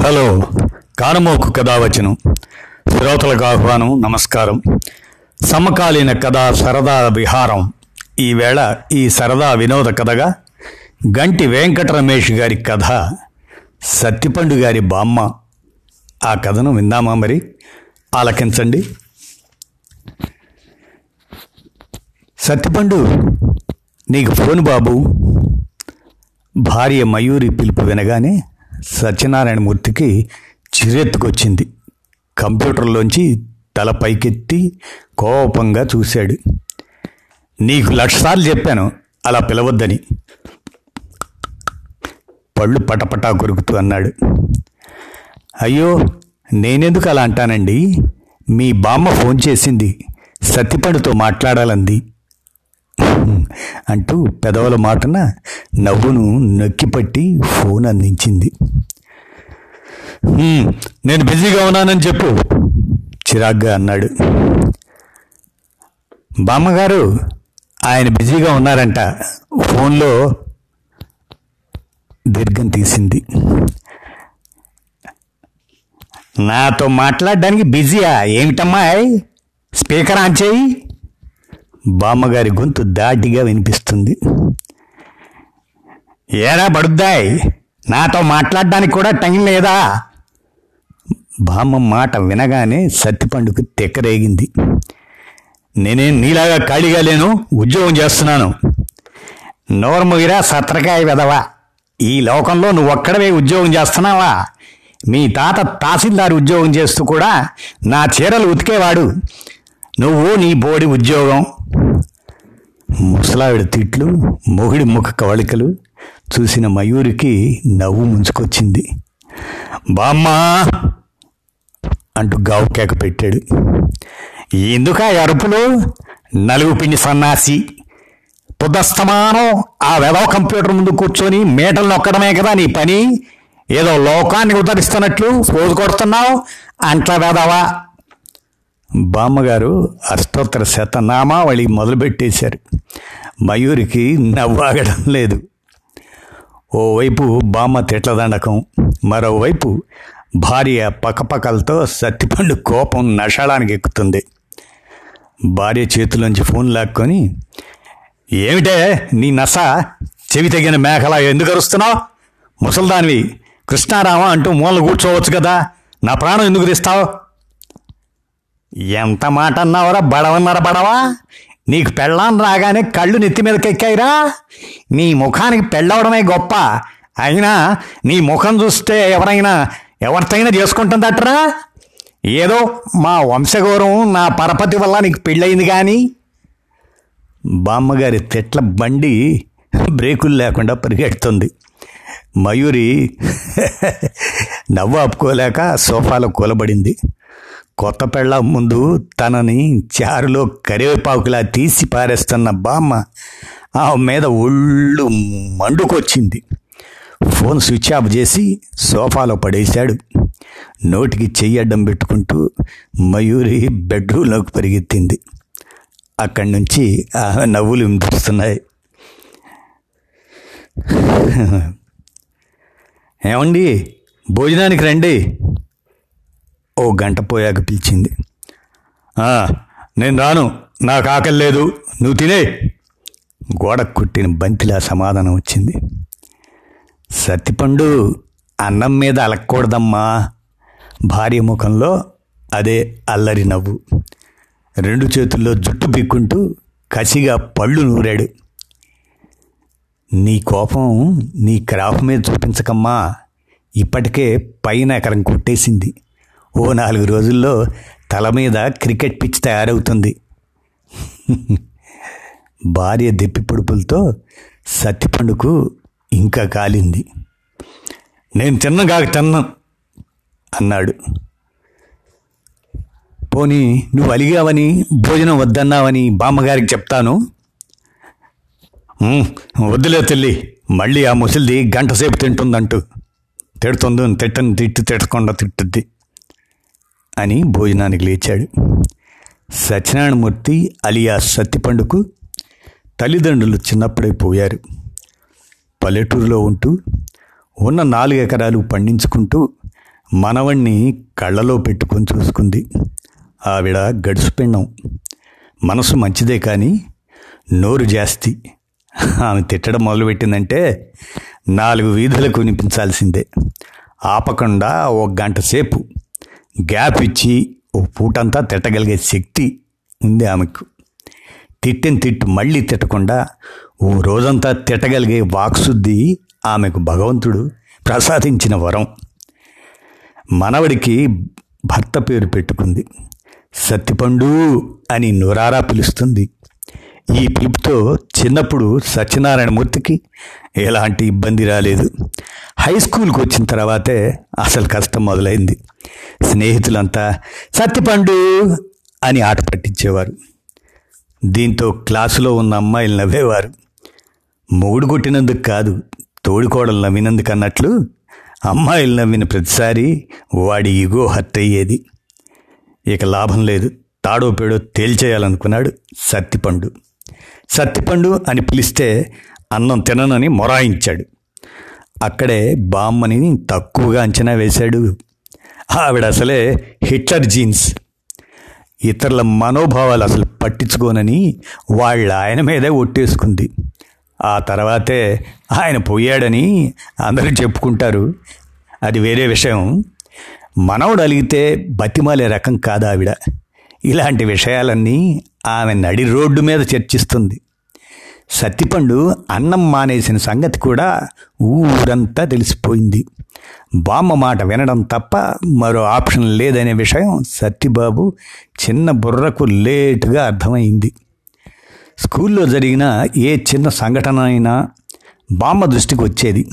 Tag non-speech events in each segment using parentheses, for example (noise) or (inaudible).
Hello. కానమోకు కథావచనం. శ్రోతలకు ఆహ్వానం నమస్కారం. సమకాలీన కథా సరదా విహారం. ఈవేళ ఈ సరదా వినోద కథగా గంటి వెంకటరమేష్ గారి కథ సత్తిపండు గారి బామ్మ. ఆ కథను విందామా మరి? ఆలకించండి. సత్తిపండు నీకు ఫోన్ బాబు. భార్య మయూరి పిలుపు వినగానే సత్యనారాయణమూర్తికి చిరెత్తుకొచ్చింది. కంప్యూటర్లోంచి తల పైకెత్తి కోపంగా చూశాడు. నీకు లక్షసార్లు చెప్పాను అలా పిలవద్దని. పళ్ళు పటపటా కొరుకుతూ అన్నాడు. అయ్యో నేనెందుకు అలా అంటానండి? మీ బామ్మ ఫోన్ చేసింది సత్తిపండుతో మాట్లాడాలంది. అంటూ పెదవుల మాటన నవ్వును నొక్కిపట్టి ఫోన్ అందించింది. "హ్మ్, నేను బిజీగా ఉన్నానని చెప్పు. చిరాగ్గా అన్నాడు. బామ్మగారు ఆయన బిజీగా ఉన్నారంట. ఫోన్లో దీర్ఘం తీసింది. నాతో మాట్లాడడానికి బిజీయా? ఏమిటమ్మాయ్ స్పీకర్ ఆన్ చేయి. బామ్మగారి గొంతు దాటిగా వినిపిస్తుంది. ఏరా బడుద్దాయ్? నాతో మాట్లాడడానికి కూడా టైం లేదా? బామ్మ మాట వినగానే సత్తిపండుకు తెక్కరేగింది. నేనేం నీలాగా ఖాళీగా లేను ఉద్యోగం చేస్తున్నాను. నోర్ముగిరా సత్రకాయ వెదవా ఈ లోకంలో నువ్వు ఒక్కడవే ఉద్యోగం చేస్తున్నావా? మీ తాత తహసీల్దార్ ఉద్యోగం చేస్తూ కూడా నా చీరలు ఉతికేవాడు. నువ్వు నీ బోడి ఉద్యోగం. ముసలావిడ తిట్లు మొగుడి ముఖ కవళికలు చూసిన మయూరికి నవ్వు ముంచుకొచ్చింది. బామ్మా! అంటూ గావు కేక పెట్టాడు. ఎందుకా అరుపులు? నలుగు పిండి సన్నాసి. పొద్దస్తమానం ఆ వెదవ కంప్యూటర్ ముందు కూర్చొని మేటలు నొక్కడమే కదా నీ పని? ఏదో లోకాన్ని ఉద్ధరిస్తున్నట్లు పోజు కొడుతున్నావు అంట్ల వెదవా? బామ్మగారు అష్టోత్తర శతనామావళి మొదలుపెట్టేశారు. మయూరికి నవ్వాగడం లేదు. ఓవైపు బామ్మ తిట్లదండకం మరోవైపు భార్య పకపకలతో సత్తిపండు కోపం నషాళానికి ఎక్కుతుంది. భార్య చేతిలోంచి ఫోన్ లాక్కొని ఏమిటే నీ నస? చెవి తగిన మేకలా ఎందుకు అరుస్తున్నావు? ముసల్దానివి కృష్ణారామ అంటూ మూల కూర్చోవచ్చు కదా నా ప్రాణం ఎందుకు తీస్తావు? ఎంత మాట అన్నావురా బడవన్నారా బడవా? నీకు పెళ్ళాం రాగానే కళ్ళు నెత్తి మీదకెక్కాయిరా నీ ముఖానికి పెళ్ళవడమే గొప్ప. అయినా నీ ముఖం చూస్తే ఎవరైనా ఎవరితైనా చేసుకుంటుందట్రా? ఏదో మా వంశగౌరవం నా పరపతి వల్ల నీకు పెళ్ళయింది కానీ బామ్మగారి తెట్ల బండి బ్రేకులు లేకుండా పరిగెడుతుంది. మయూరి (laughs) నవ్వు ఆపుకోలేక సోఫాలో కూలబడింది. కొత్త పెళ్ళ ముందు తనని చారులో కరివేపాకులా తీసి పారేస్తున్న బామ్మ ఆ మీద ఒళ్ళు మండుకొచ్చింది. ఫోన్ స్విచ్ ఆఫ్ చేసి సోఫాలో పడేశాడు. నోటికి చెయ్యడ్డం పెట్టుకుంటూ మయూరి బెడ్రూమ్లోకి పరిగెత్తింది. అక్కడి నుంచి ఆమె నవ్వులు వినిపిస్తున్నాయి. ఏమండి? భోజనానికి రండి. ఓ గంట పోయాక పిలిచింది. నేను రాను. నాకు ఆకలి లేదు. నువ్వు తినే. గోడ కుట్టిన బంతిలా సమాధానం వచ్చింది. సత్తిపండు అన్నం మీద అలక్కూడదమ్మా. భార్య ముఖంలో అదే అల్లరి నవ్వు. రెండు చేతుల్లో జుట్టు పిక్కుంటూ కసిగా పళ్ళు నూరాడు. నీ కోపం నీ క్రాఫ్ మీద చూపించకమ్మా. ఇప్పటికే పైన ఎకరం కొట్టేసింది. ఓ నాలుగు రోజుల్లో తల మీద క్రికెట్ పిచ్ తయారవుతుంది. భార్య దెప్పి పొడుపులతో సత్తిపండుకు ఇంకా కాలింది. నేను తిన్నగాక తిన్నా అన్నాడు. పోనీ నువ్వు అలిగావని భోజనం వద్దన్నావని బామ్మగారికి చెప్తాను. వద్దులే తల్లి మళ్ళీ ఆ ముసలిది గంట సేపు తింటుందంటూ. తిడుతుంది తిట్టని తిట్టు తిట్టకుండా తిట్టుద్ది. అని భోజనానికి లేచాడు. సత్యనారాయణమూర్తి అలియా సత్తిపండుకు తల్లిదండ్రులు చిన్నప్పుడే పోయారు. పల్లెటూరులో ఉంటూ ఉన్న నాలుగు ఎకరాలు పండించుకుంటూ మనవణ్ణి కళ్ళలో పెట్టుకొని చూసుకుంది. ఆవిడ గడుసుపెండం. మనసు మంచిదే కానీ నోరు జాస్తి. ఆమె తిట్టడం మొదలుపెట్టిందంటే నాలుగు వీధులకు వినిపించాల్సిందే. ఆపకుండా ఒక గంట సేపు గ్యాప్ ఇచ్చి ఓ పూటంతా తిట్టగలిగే శక్తి ఉంది ఆమెకు. తిట్టిన తిట్టు మళ్ళీ తిట్టకుండా ఓ రోజంతా తిట్టగలిగే వాక్శుద్ధి ఆమెకు భగవంతుడు ప్రసాదించిన వరం. మనవడికి భర్త పేరు పెట్టుకుంది. సత్తిపండు అని నురారా పిలుస్తుంది. ఈ పిలుపుతో చిన్నప్పుడు సత్యనారాయణమూర్తికి ఎలాంటి ఇబ్బంది రాలేదు. హై స్కూల్కి వచ్చిన తర్వాతే అసలు కష్టం మొదలైంది. స్నేహితులంతా సత్తిపండు అని ఆట పట్టించేవారు. దీంతో క్లాసులో ఉన్న అమ్మాయిలు నవ్వేవారు. మొగుడు కొట్టినందుకు కాదు తోడుకోడలు నవ్వినందుకు అన్నట్లు అమ్మాయిలు నవ్విన ప్రతిసారి వాడి ఇగో హర్ట్ అయ్యేది. ఇక లాభం లేదు తాడో పేడో తేల్చేయాలనుకున్నాడు సత్తిపండు సత్తిపండు అని పిలిస్తే అన్నం తిననని మొరాయించాడు. అక్కడే బామ్మని తక్కువగా అంచనా వేశాడు. ఆవిడ అసలే హిట్లర్ జీన్స్. ఇతరుల మనోభావాలు అసలు పట్టించుకోనని వాళ్ళ ఆయన మీదే ఒట్టేసుకుంది. ఆ తర్వాతే ఆయన పోయాడని అందరూ చెప్పుకుంటారు. అది వేరే విషయం. మనవడు అలిగితే బతిమాలే రకం కాదు ఆవిడ ఇలాంటి విషయాలన్నీ ఆమె నడి రోడ్డు మీద చర్చిస్తుంది. సత్తిపండు అన్నం మానేసిన సంగతి కూడా ఊరంతా తెలిసిపోయింది. బామ్మ మాట వినడం తప్ప మరో ఆప్షన్ లేదనే విషయం సత్తిబాబు చిన్న బుర్రకు లేటుగా అర్థమైంది. స్కూల్లో జరిగిన ఏ చిన్న సంఘటన అయినా బామ్మ దృష్టికి వచ్చేది.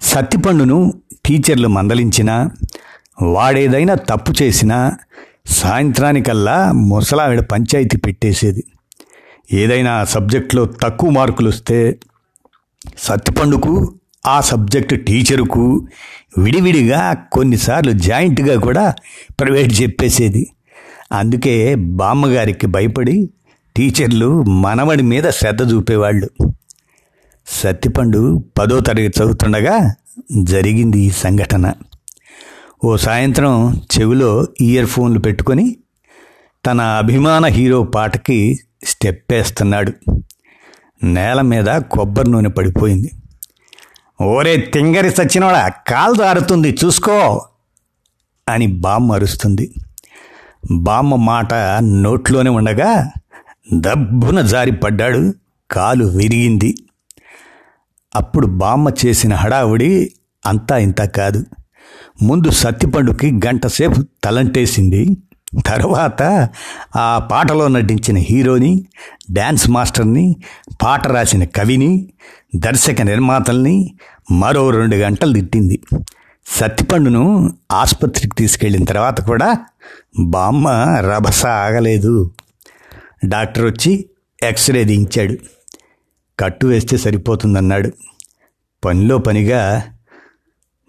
సత్తిపండును టీచర్లు మందలించినా వాడేదైనా తప్పు చేసినా సాయంత్రానికల్లా ముసలావిడ పంచాయతీ పెట్టేసేది. ఏదైనా సబ్జెక్ట్లో తక్కువ మార్కులు వస్తే సత్తిపండుకు ఆ సబ్జెక్టు టీచరుకు విడివిడిగా కొన్నిసార్లు జాయింట్గా కూడా ప్రైవేట్ చెప్పేసేది. అందుకే బామ్మగారికి భయపడి టీచర్లు మనవడి మీద శ్రద్ధ చూపేవాళ్ళు. సత్తిపండు పదో తరగతి చదువుతుండగా జరిగింది ఈ సంఘటన. ఓ సాయంత్రం చెవిలో ఇయర్ ఫోన్లు పెట్టుకొని తన అభిమాన హీరో పాటకి స్టెప్ వేస్తున్నాడు నేల మీద కొబ్బరి నూనె పడిపోయింది. ఓరే తింగరి సచ్చినోడా కాలు దారుతుంది చూసుకో అని బామ్మ అరుస్తుంది. బామ్మ మాట నోట్లోనే ఉండగా దబ్బున జారి పడ్డాడు కాలు విరిగింది. అప్పుడు బామ్మ చేసిన హడావుడి అంతా ఇంత కాదు. ముందు సత్తిపండుకి గంటసేపు తలంటేసింది. తర్వాత ఆ పాటలో నటించిన హీరోని డ్యాన్స్ మాస్టర్ని పాట రాసిన కవిని దర్శక నిర్మాతల్ని మరో రెండు గంటలు తిట్టింది. సత్తిపండును ఆసుపత్రికి తీసుకెళ్ళిన తర్వాత కూడా బామ్మ రభస ఆగలేదు డాక్టర్ వచ్చి ఎక్స్రే దించాడు కట్టు వేస్తే సరిపోతుందన్నాడు. పనిలో పనిగా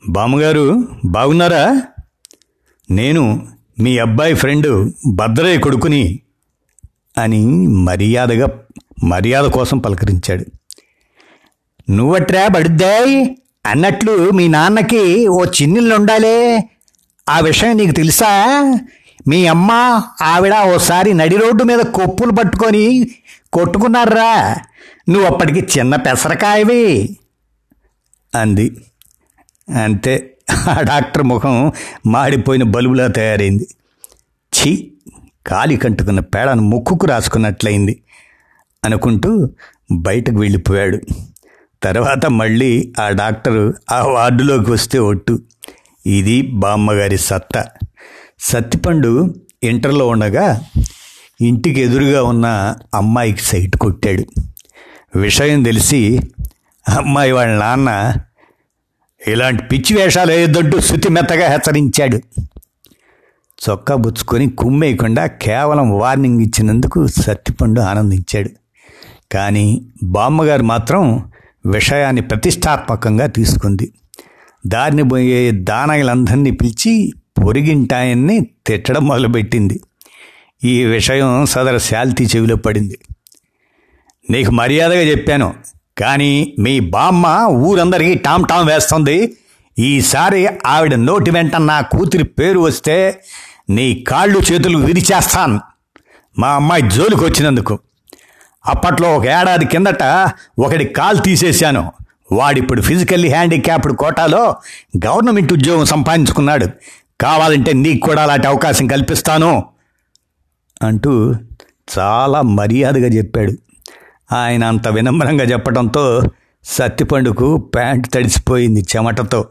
బామ్మగారు బాగున్నారా? నేను మీ అబ్బాయి ఫ్రెండ్ భద్రయ్య కొడుకుని అని మర్యాదగా మర్యాద కోసం పలకరించాడు. నువ్వట్రా బడుద్దాయ్ అన్నట్లు మీ నాన్నకి ఓ చిన్నిళ్ళు ఉండాలే ఆ విషయం నీకు తెలుసా? మీ అమ్మ ఆవిడ ఓసారి నడి రోడ్డు మీద కొప్పులు పట్టుకొని కొట్టుకున్నారా? నువ్వు అప్పటికి చిన్న పెసరకాయవి అంది. అంతే ఆ డాక్టర్ ముఖం మాడిపోయిన బలుబులా తయారైంది. ఛీ కాలి కంటుకున్న పేడను ముక్కుకు రాసుకున్నట్లయింది అనుకుంటూ బయటకు వెళ్ళిపోయాడు. తర్వాత మళ్ళీ ఆ డాక్టరు ఆ వార్డులోకి వస్తే ఒట్టు. ఇది బామ్మగారి సత్తా. సత్తిపండు ఇంటర్లో ఉండగా ఇంటికి ఎదురుగా ఉన్న అమ్మాయికి సైట్ కొట్టాడు. విషయం తెలిసి అమ్మాయి వాళ్ళ నాన్న ఇలాంటి పిచ్చి వేషాలు వేయొద్దంటూ శృతి మెత్తగా హెచ్చరించాడు. చొక్కా బుచ్చుకొని కుమ్మేయకుండా కేవలం వార్నింగ్ ఇచ్చినందుకు సత్తిపండు ఆనందించాడు. కానీ బామ్మగారు మాత్రం విషయాన్ని ప్రతిష్టాత్మకంగా తీసుకుంది. దారిని పోయే దానయులందరినీ పిలిచి పొరిగింటాయన్ని తిట్టడం మొదలుపెట్టింది. ఈ విషయం సదర శాల్తీ చెవిలో పడింది. నీకు మర్యాదగా చెప్పాను. కానీ మీ బామ్మ ఊరందరికీ టామ్ టామ్ వేస్తుంది. ఈసారి ఆవిడ నోటి వెంట నా కూతురి పేరు వస్తే నీ కాళ్ళు చేతులు విరిచేస్తాను. మా అమ్మాయి జోలికి వచ్చినందుకు. అప్పట్లో ఒక ఏడాది కిందట ఒకటి కాల్ తీసేశాను. వాడిప్పుడు ఫిజికల్లీ హ్యాండిక్యాప్డ్ కోటాలో గవర్నమెంట్ ఉద్యోగం సంపాదించుకున్నాడు. కావాలంటే నీకు కూడా అలాంటి అవకాశం కల్పిస్తాను అంటూ చాలా మర్యాదగా చెప్పాడు. ఆయన అంత వినమ్రంగా చెప్పడంతో సత్తిపండుకు ప్యాంట్ తడిసిపోయింది చెమటతో.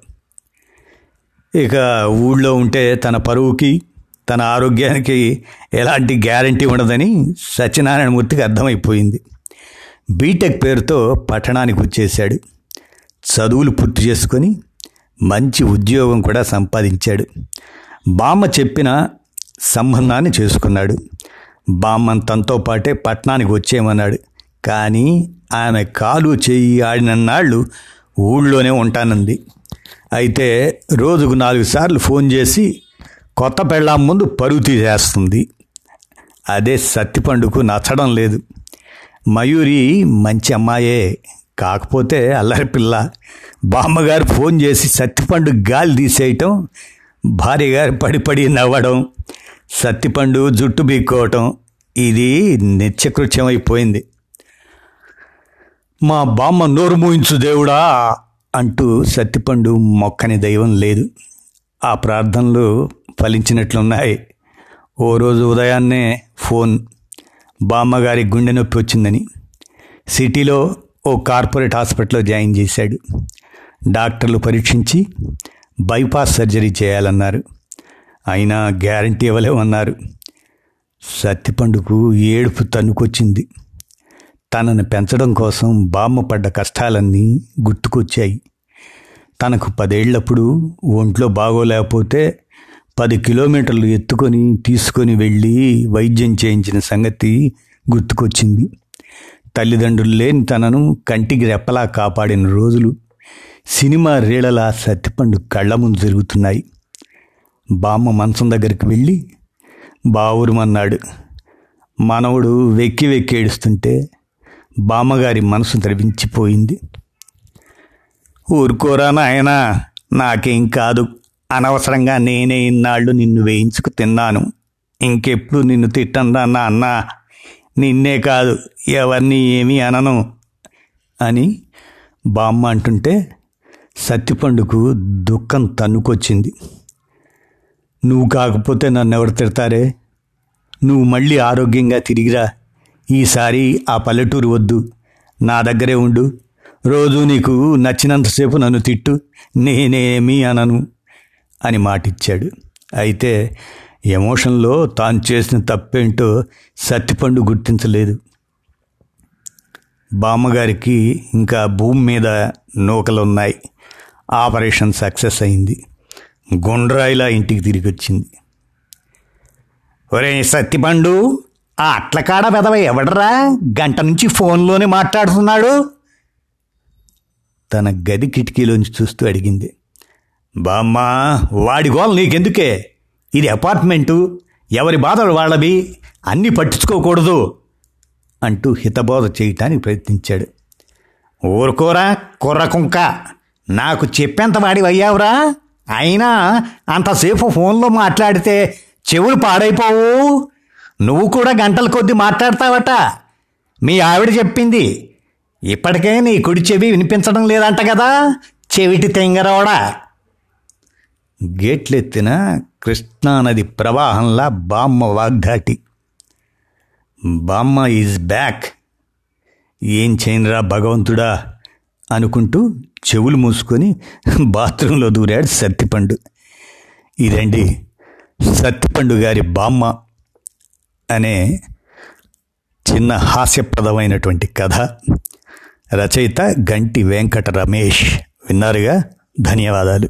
ఇక ఊళ్ళో ఉంటే తన పరువుకి తన ఆరోగ్యానికి ఎలాంటి గ్యారంటీ ఉండదని సత్యనారాయణమూర్తికి అర్థమైపోయింది. బీటెక్ పేరుతో పట్టణానికి వచ్చేశాడు. చదువులు పూర్తి చేసుకొని మంచి ఉద్యోగం కూడా సంపాదించాడు. బామ్మ చెప్పిన సంబంధాన్ని చేసుకున్నాడు. బామ్మ తనతో పాటే పట్టణానికి వచ్చేయమన్నాడు. కానీ ఆమె కాలు చెయ్యి ఆడినన్నాళ్ళు ఊళ్ళోనే ఉంటానంది. అయితే రోజుకు నాలుగు సార్లు ఫోన్ చేసి కొత్త పెళ్ళాం ముందు పరుగు తీసేస్తుంది. అదే సత్తిపండుకు నచ్చడం లేదు. మయూరి మంచి అమ్మాయే కాకపోతే అల్లరి పిల్ల. బామ్మగారు ఫోన్ చేసి సత్తిపండు గాలి తీసేయటం భార్య గారు పడి పడి నవ్వడం సత్తిపండు జుట్టు బీక్కోవటం ఇది నిత్యకృత్యమైపోయింది మా బామ్మ నోరు మూయించు దేవుడా అంటూ సత్తిపండు మొక్కని దైవం లేదు. ఆ ప్రార్థనలు ఫలించినట్లున్నాయి. ఓ రోజు ఉదయాన్నే ఫోన్ బామ్మగారి గుండె నొప్పి వచ్చిందని సిటీలో ఓ కార్పొరేట్ హాస్పిటల్లో జాయిన్ చేశాడు. డాక్టర్లు పరీక్షించి బైపాస్ సర్జరీ చేయాలన్నారు. అయినా గ్యారంటీ ఇవ్వలేమన్నారు. సత్తిపండుకు ఏడుపు తన్నుకొచ్చింది. తనను పెంచడం కోసం బామ్మ పడ్డ కష్టాలన్నీ గుర్తుకొచ్చాయి. తనకు పదేళ్ళప్పుడు ఒంట్లో బాగోలేకపోతే పది కిలోమీటర్లు ఎత్తుకొని తీసుకొని వెళ్ళి వైద్యం చేయించిన సంగతి గుర్తుకొచ్చింది. తల్లిదండ్రులు లేని తనను కంటికి రెప్పలా కాపాడిన రోజులు సినిమా రీళలా సత్తిపండు కళ్ళ ముందు జరుగుతున్నాయి బామ్మ మంచం దగ్గరికి వెళ్ళి బావురుమన్నాడు మనవుడు వెక్కి వెక్కి ఏడుస్తుంటే బామ్మగారి మనసు ద్రవించిపోయింది. ఊరుకోరా నాయన నాకేం కాదు. అనవసరంగా నేనే ఇన్నాళ్ళు నిన్ను వేయించుకు తిన్నాను. ఇంకెప్పుడు నిన్ను తిట్టందా నా అన్న నిన్నే కాదు ఎవరిని ఏమీ అనను అని బామ్మ అంటుంటే సత్తిపండుకు దుఃఖం తన్నుకొచ్చింది. నువ్వు కాకపోతే నన్ను ఎవరు తిడతారే? నువ్వు మళ్ళీ ఆరోగ్యంగా తిరిగిరా. ఈసారి ఆ పల్లెటూరు వద్దు. నా దగ్గరే ఉండు. రోజు నీకు నచ్చినంతసేపు నన్ను తిట్టు. నేనేమీ అనను అని మాటిచ్చాడు. అయితే ఎమోషన్లో తాను చేసిన తప్పేంటో సత్తిపండు గుర్తించలేదు. బామ్మగారికి ఇంకా భూమి మీద నూకలున్నాయి. ఆపరేషన్ సక్సెస్ అయింది. గుండ్రాయిలా ఇంటికి తిరిగి వచ్చింది ఒరే సత్తిపండు! ఆ అట్లకాడ వెదవ ఎవడరా? గంట నుంచి ఫోన్లోనే మాట్లాడుతున్నాడు. తన గది కిటికీలోంచి చూస్తూ అడిగింది. బామ్మా వాడి గోల్ నీకెందుకే? ఇది అపార్ట్మెంటు. ఎవరి బాధలు వాళ్ళవి? అన్నీ పట్టించుకోకూడదు అంటూ హితబోధ చేయటానికి ప్రయత్నించాడు. ఊరుకోరా కుర్రకుంక నాకు చెప్పేంత వాడి అయ్యావురా? అయినా అంతసేపు ఫోన్లో మాట్లాడితే చెవులు పాడైపోవు. నువ్వు కూడా గంటల కొద్దీ మాట్లాడతావట. మీ ఆవిడ చెప్పింది ఇప్పటికే నీ కుడి చెవి వినిపించడం లేదంట కదా చెవిటి తెంగరోడా గేట్లెత్తిన కృష్ణానది ప్రవాహంలా బామ్మ వాగ్దాటి బామ్మ ఈజ్ బ్యాక్. ఏం చేయనురా భగవంతుడా? అనుకుంటూ చెవులు మూసుకొని బాత్రూంలో దూరాడు సత్తిపండు. ఇదండి సత్తిపండు గారి బామ్మ. అనే చిన్న హాస్యప్రదమైనటువంటి కథ. రచయిత గంటి వెంకట రమేష్. విన్నారుగా? ధన్యవాదాలు.